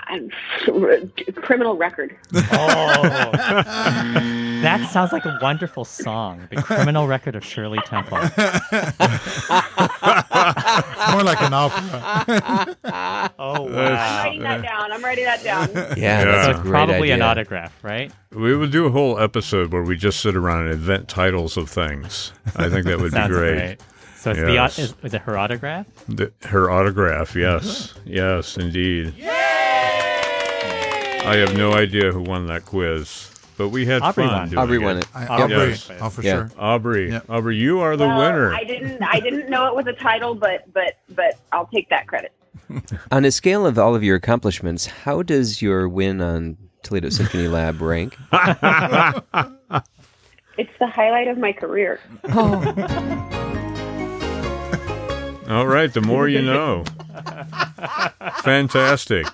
I'm- criminal record. Oh. that sounds like a wonderful song. The Criminal Record of Shirley Temple. More like an opera. Oh, I'm writing that down. I'm writing that down. Yeah, Yeah. that's So a great probably idea. an autograph, right? We would do a whole episode where we just sit around and invent titles of things. I think that would be great. great. So it's Yes. the is, is it her autograph? The, her autograph, yes. Yes, indeed. I have no idea who won that quiz, but we had Aubrey fun won. doing Aubrey it. won it. I, Aubrey. Aubrey. Yes. Oh, for Yeah. sure. Aubrey, Yeah. Aubrey, you are the Well, winner. I didn't. I didn't know it was a title, but but but I'll take that credit. On a scale of all of your accomplishments, how does your win on Toledo Symphony Lab rank? It's the highlight of my career. Oh. All right, the more you know. Fantastic.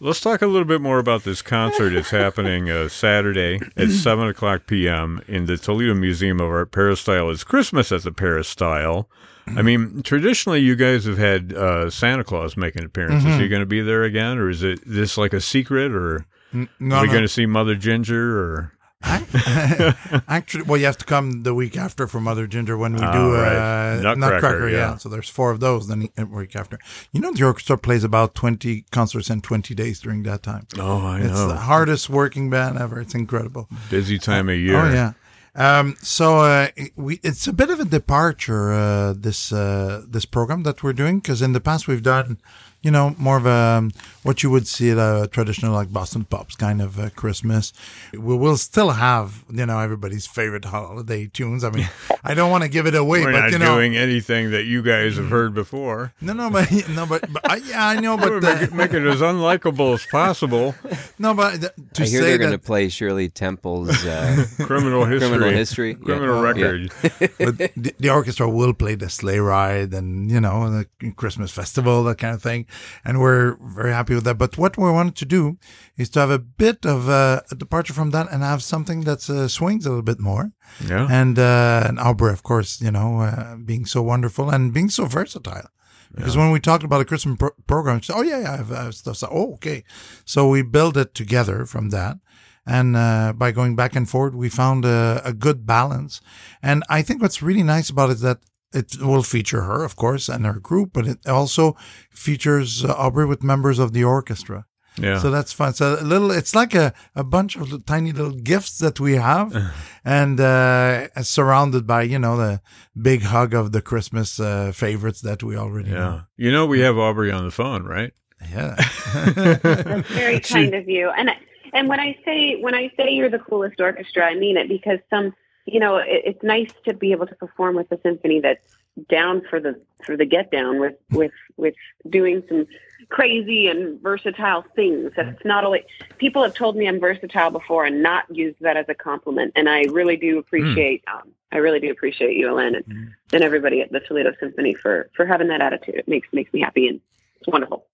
Let's talk a little bit more about this concert. It's happening uh, Saturday at 7 o'clock p.m. in the Toledo Museum of Art Peristyle. It's Christmas at the Peristyle. I mean, traditionally, you guys have had uh, Santa Claus making appearances. Is he going to be there again, or is it this like a secret, or No, are we no. going to see Mother Ginger, or Actually, well, you have to come the week after for Mother Ginger when we do right. uh, Nutcracker, yeah. yeah. So there's four of those. Then the week after, you know, the orchestra plays about twenty concerts in twenty days during that time. oh, I It's know, It's the hardest working band ever. It's incredible. busy time of year. Oh yeah. Um, so uh, we it's a bit of a departure uh, this uh, this program that we're doing because in the past we've done you know more of a um, what you would see at a traditional like Boston Pops kind of uh, Christmas. We will still have you know everybody's favorite holiday tunes. I mean, I don't want to give it away, We're but not you know, doing anything that you guys have heard before. no, no, but no, but, but I, yeah, I know, We're but uh, make, it, make it as unlikable as possible. no, but th- to I hear say they're going to play Shirley Temple's uh, Criminal history. criminal history. Criminal Yeah. record. but the, the orchestra will play the sleigh ride and you know the Christmas festival, that kind of thing, and we're very happy with that. But what we wanted to do is to have a bit of a departure from that and have something that uh, swings a little bit more. Yeah. And uh, and Aubrey, of course, you know, uh, being so wonderful and being so versatile. Because when we talked about a Christmas pro- program, said, "Oh yeah, yeah, I have, I have stuff." So, oh, okay. So we build it together from that, and uh, by going back and forward, we found a, a good balance. And I think what's really nice about it is that it will feature her, of course, and her group, but it also features uh, Aubrey with members of the orchestra. Yeah. So that's fun. So a little, it's like a, a bunch of little, tiny little gifts that we have, and uh, surrounded by you know the big hug of the Christmas uh, favorites that we already yeah. know. You know, we have Aubrey on the phone, right? Yeah. That's very kind of you. And and when I say when I say you're the coolest orchestra, I mean it because some you know it, it's nice to be able to perform with a symphony that's down for the for the get down with with with doing some crazy and versatile things. That's not only people have told me I'm versatile before and not used that as a compliment, and I really do appreciate. Um, I really do appreciate you, Alain, and, Mm. and everybody at the Toledo Symphony for for having that attitude. It makes makes me happy and it's wonderful.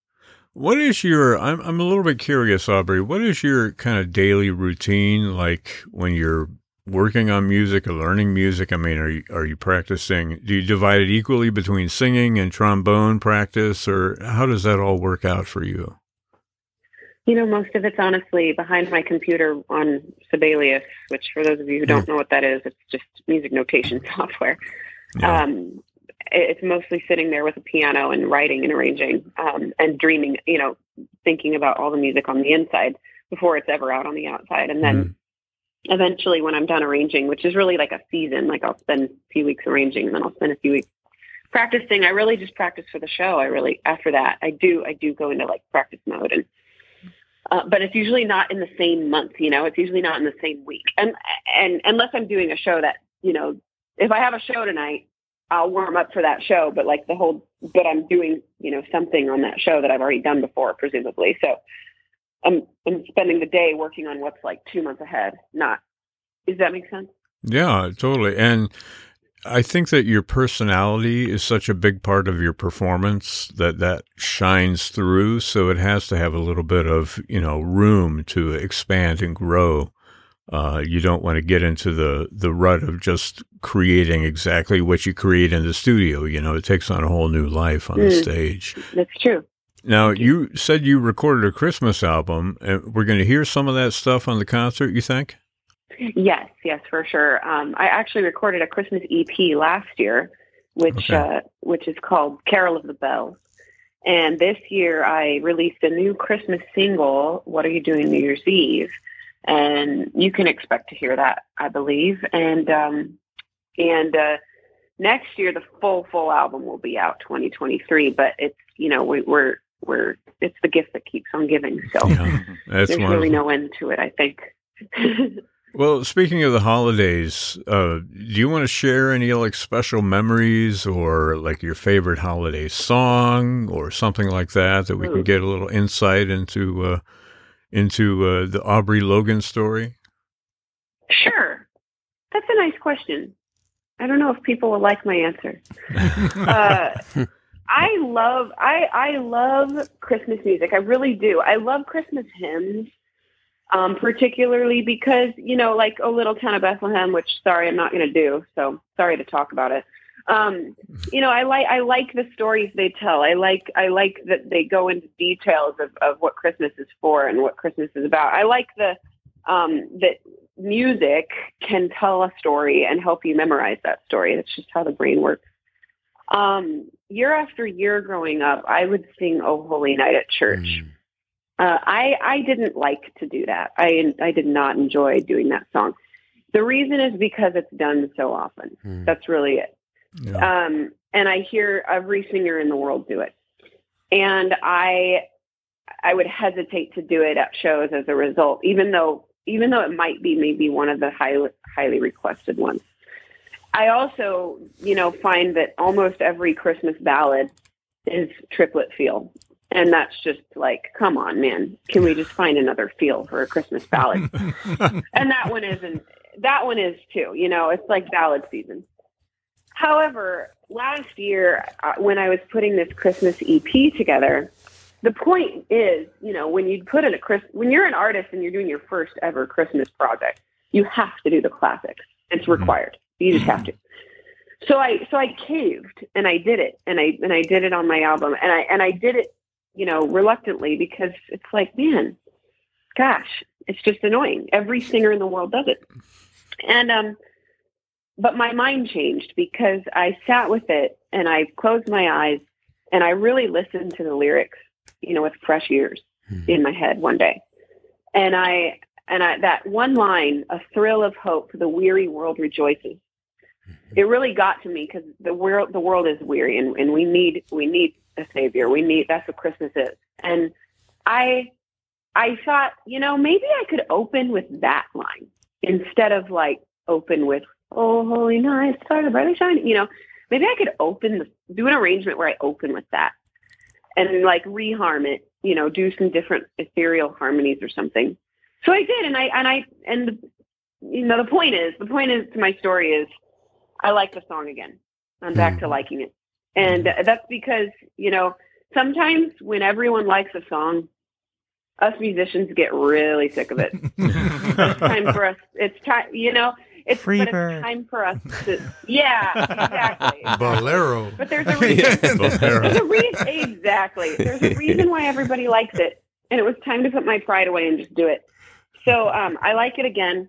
What is your? I'm I'm a little bit curious, Aubrey. What is your kind of daily routine like when you're working on music or learning music? I mean, are you are you practicing? Do you divide it equally between singing and trombone practice, or how does that all work out for you? You know, most of it's honestly behind my computer on Sibelius, which for those of you who don't know what that is, it's just music notation software. Yeah. Um, it's mostly sitting there with a piano and writing and arranging um, and dreaming, you know, thinking about all the music on the inside before it's ever out on the outside. And then eventually when I'm done arranging, which is really like a season, like I'll spend a few weeks arranging and then I'll spend a few weeks practicing. I really just practice for the show. I really, after that, I do, I do go into like practice mode and uh, but it's usually not in the same month, you know, it's usually not in the same week. And, and unless I'm doing a show that, you know, if I have a show tonight, I'll warm up for that show, but like the whole, but I'm doing, you know, something on that show that I've already done before, presumably. So I'm, I'm spending the day working on what's like two months ahead. Not, does that make sense? Yeah, totally. And I think that your personality is such a big part of your performance that that shines through. So it has to have a little bit of, you know, room to expand and grow. Uh, you don't want to get into the, the rut of just creating exactly what you create in the studio. You know, it takes on a whole new life on the Mm. stage. That's true. Now, you said you recorded a Christmas album, and we're going to hear some of that stuff on the concert, you think? Yes, yes, for sure. Um, I actually recorded a Christmas EP last year, which Okay. uh, which is called "Carol of the Bells." And this year, I released a new Christmas single. What are you doing New Year's Eve? And you can expect to hear that, I believe. And um, and uh, next year, the full full album will be out, 2023. But it's you know we, we're we're it's the gift that keeps on giving. So Yeah, there's one. really no end to it. I think. Well, speaking of the holidays, uh, do you want to share any like special memories or like your favorite holiday song or something like that that we can get a little insight into uh, into uh, the Aubrey Logan story? Sure. That's a nice question. I don't know if people will like my answer. I love I I love Christmas music. I really do. I love Christmas hymns, um, particularly because you know, like "O Little Town of Bethlehem," which sorry, I'm not going to do. So sorry to talk about it. Um, you know, I like I like the stories they tell. I like I like that they go into details of, of what Christmas is for and what Christmas is about. I like the um, that music can tell a story and help you memorize that story. That's just how the brain works. Um, year after year growing up, I would sing "Oh Holy Night" at church. Mm. Uh, I I didn't like to do that. I I did not enjoy doing that song. The reason is because it's done so often. Mm. That's really it. Yeah. Um, and I hear every singer in the world do it, and I I would hesitate to do it at shows as a result, even though even though it might be maybe one of the highly highly requested ones. I also, you know, find that almost every Christmas ballad is triplet feel. And that's just like, come on, man. Can we just find another feel for a Christmas ballad? and that one isn't that one is too, you know, it's like ballad season. However, last year uh, when I was putting this Christmas EP together, the point is, you know, when you put in a Chris, when you're an artist and you're doing your first ever Christmas project, you have to do the classics. It's required. You just have to. So I so I caved and I did it and I and I did it on my album and I and I did it, you know, reluctantly because it's like, man, gosh, it's just annoying. Every singer in the world does it. And um but my mind changed because I sat with it and I closed my eyes and I really listened to the lyrics, you know, with fresh ears Mhm. in my head one day. And I and I that one line, a thrill of hope, the weary world rejoices. It really got to me because the world the world is weary and, and we need we need a savior. We need that's what Christmas is. And I I thought, you know, maybe I could open with that line instead of like open with "Oh Holy Night, Star the brightly shining." You know, maybe I could open the, do an arrangement where I open with that and like reharm it. You know, do some different ethereal harmonies or something. So I did, and I and I and you know the point is the point is to my story is I like the song again. I'm back to liking it, and that's because you know sometimes when everyone likes a song, us musicians get really sick of it. it's time for us. It's time, you know. It's, but Freebird. it's time for us to. Yeah, exactly. Bolero. But there's a reason. Bolero. There's a reason. Exactly. There's a reason why everybody likes it, and it was time to put my pride away and just do it. So um, I like it again.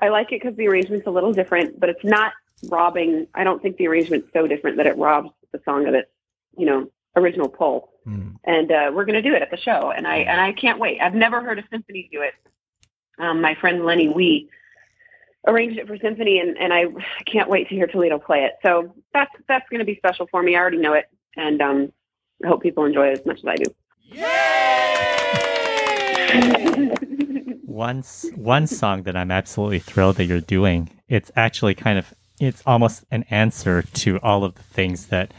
I like it because the arrangement's a little different, but it's not robbing. I don't think the arrangement's so different that it robs the song of its, you know, original pull. Hmm. And uh, we're going to do it at the show, and I and I can't wait. I've never heard a symphony do it. Um, my friend Lenny Wee arranged it for symphony, and, and I can't wait to hear Toledo play it. So that's that's going to be special for me. I already know it, and um, I hope people enjoy it as much as I do. one one song that I'm absolutely thrilled that you're doing. It's actually kind of it's almost an answer to all of the things that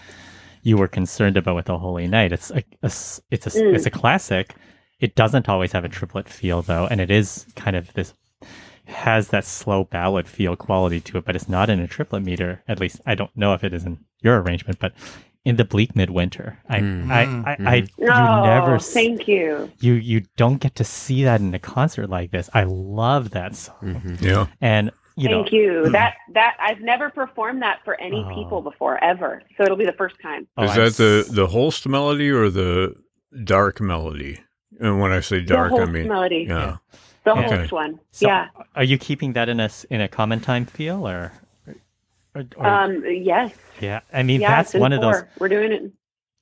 you were concerned about with the Holy Night. It's a, a s- it's a s- Mm. it's a classic. It doesn't always have a triplet feel though, and it is kind of this has that slow ballad feel quality to it, but it's not in a triplet meter. At least I don't know if it is in your arrangement, but in the bleak midwinter, I Mm. I, I, I you oh, never thank you. you you don't get to see that in a concert like this. I love that song, Mhm. Yeah. and you know, Thank you. That that I've never performed that for any Oh. people before ever. So it'll be the first time. oh, Is I'm that the s- the Holst melody or the dark melody? And when I say dark, the I mean melody. yeah. The Okay. Holst one. so yeah. Are you keeping that in a s- in a common time feel or? or, or- Um. Yes. yeah, I mean yeah. that's it's in one of those. We're doing it.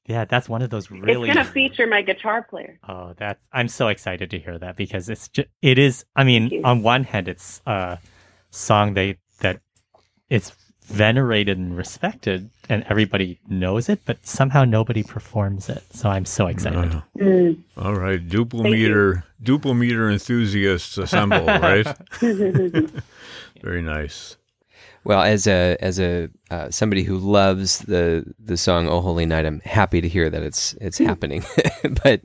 Yeah, that's one of those really. It's going to feature my guitar player. Oh, that I'm so excited to hear that because it's just it is. I mean, on one hand, it's a song they that it's venerated and respected, and everybody knows it, but somehow nobody performs it. So I'm so excited. Uh, Mm. all right, Thank you. duple-meter, duple-meter enthusiasts assemble, right? Very nice. Well, as a as a uh, somebody who loves the the song "Oh Holy Night," I'm happy to hear that it's it's happening. but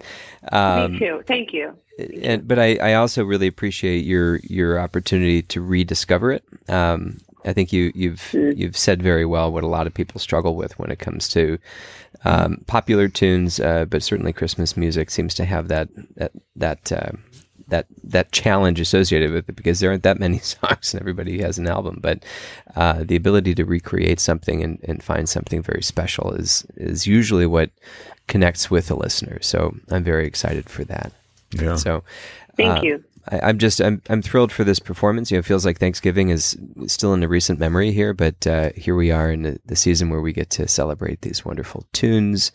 um, Me too. Thank you. and but I, I also really appreciate your your opportunity to rediscover it. Um, I think you you've Mm. you've said very well what a lot of people struggle with when it comes to um, popular tunes, uh, but certainly Christmas music seems to have that that that. Uh, that that challenge associated with it because there aren't that many songs and everybody has an album but uh, the ability to recreate something and, and find something very special is is usually what connects with the listener so I'm very excited for that Yeah. so Thank uh, you. I, I'm just I'm I'm thrilled for this performance. You know, it feels like Thanksgiving is still in the recent memory here, but uh, here we are in the, the season where we get to celebrate these wonderful tunes,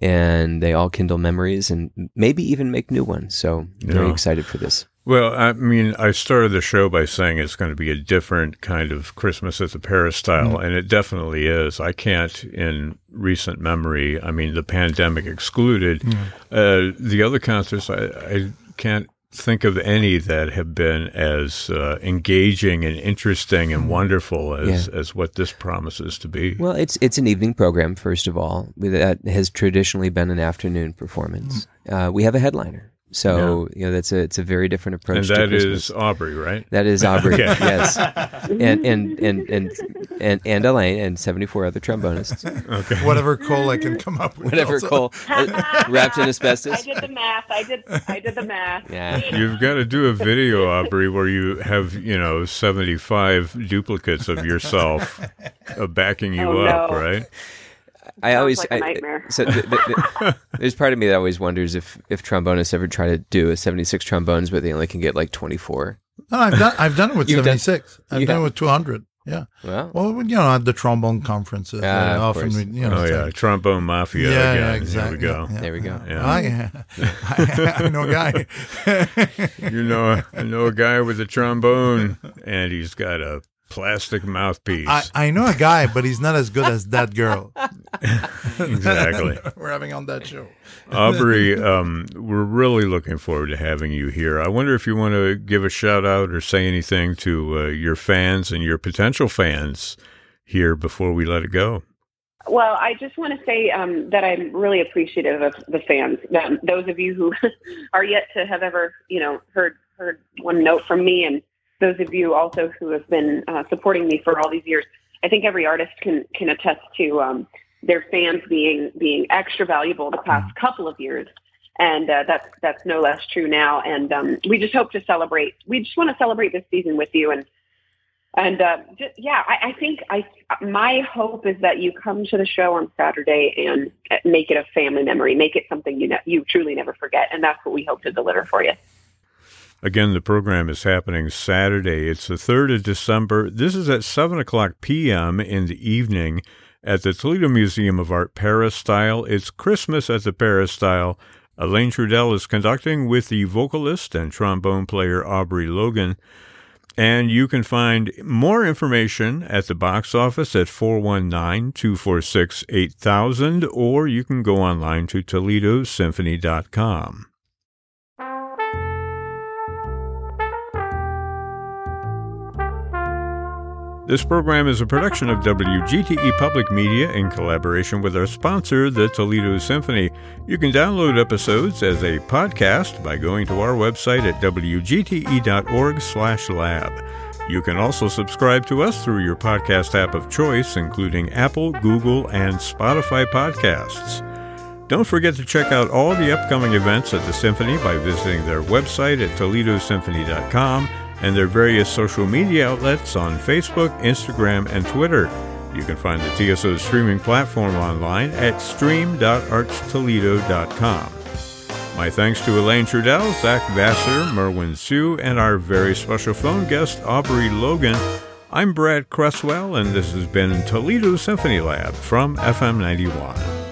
and they all kindle memories and maybe even make new ones. So very Yeah. excited for this. Well, I mean, I started the show by saying it's going to be a different kind of Christmas at the Peristyle, and it definitely is. I can't, in recent memory, I mean, the pandemic excluded, uh, the other concerts, I, I can't think of any that have been as uh, engaging and interesting and wonderful as, as what this promises to be. Well, it's it's an evening program first of all. That has traditionally been an afternoon performance. Uh, we have a headliner, so you know that's a it's a very different approach. and to that Christmas. is Aubrey, right? That is Aubrey, Okay. yes, and and and and and and Alain and seventy four other trombonists. Okay. Whatever Cole I can come up with. Whatever also. Cole uh, wrapped in asbestos. I did the math. I did. I did the math. Yeah, You've got to do a video, Aubrey, where you have, you know, 75 duplicates of yourself uh, backing you Oh, up, no. right? I always like a I- nightmare. so th- th- th- there's part of me that always wonders if if trombonists ever try to do a seventy six trombones, but they only can get like twenty four. No, I've done. I've done it with You've done- seventy six. I've done have? it with two hundred. Yeah. Well, Well, you know, at the trombone conferences, Ah, uh, of often course. we, you know, Oh, say- yeah. Trombone Mafia yeah, again. yeah, exactly. There we go. Yeah, There we go. Yeah. I, I, I know a guy. You know, I know a guy with a trombone, and he's got a Plastic mouthpiece. I, I know a guy, but he's not as good as that girl. exactly. We're having on that show. Aubrey, um, we're really looking forward to having you here. I wonder if you want to give a shout out or say anything to uh, your fans and your potential fans here before we let it go. Well, I just want to say um, that I'm really appreciative of the fans. Um, those of you who are yet to have ever, you know, heard heard one note from me, and those of you also who have been uh, supporting me for all these years. I think every artist can can attest to um, their fans being being extra valuable the past mm-hmm. couple of years, and uh, that's that's no less true now. And um, we just hope to celebrate. We just want to celebrate this season with you, and and uh, just, yeah, I, I think I my hope is that you come to the show on Saturday and make it a family memory, make it something you ne- you truly never forget, and that's what we hope to deliver for you. Again, the program is happening Saturday. It's the 3rd of December. This is at 7 o'clock p.m. in the evening at the Toledo Museum of Art Peristyle. It's Christmas at the Peristyle. Alain Trudel is conducting with the vocalist and trombone player Aubrey Logan. And you can find more information at the box office at 419 246 8000, or you can go online to ToledoSymphony.com. This program is a production of WGTE Public Media in collaboration with our sponsor, the Toledo Symphony. You can download episodes as a podcast by going to our website at wgte.org/lab. You can also subscribe to us through your podcast app of choice, including Apple, Google, and Spotify podcasts. Don't forget to check out all the upcoming events at the Symphony by visiting their website at toledosymphony.com and their various social media outlets on Facebook, Instagram, and Twitter. You can find the TSO streaming platform online at stream.archtoledo.com. My thanks to Alain Trudel, Zach Vassar, Merwin Siu, and our very special phone guest, Aubrey Logan. I'm Brad Cresswell, and this has been Toledo Symphony Lab from FM 91.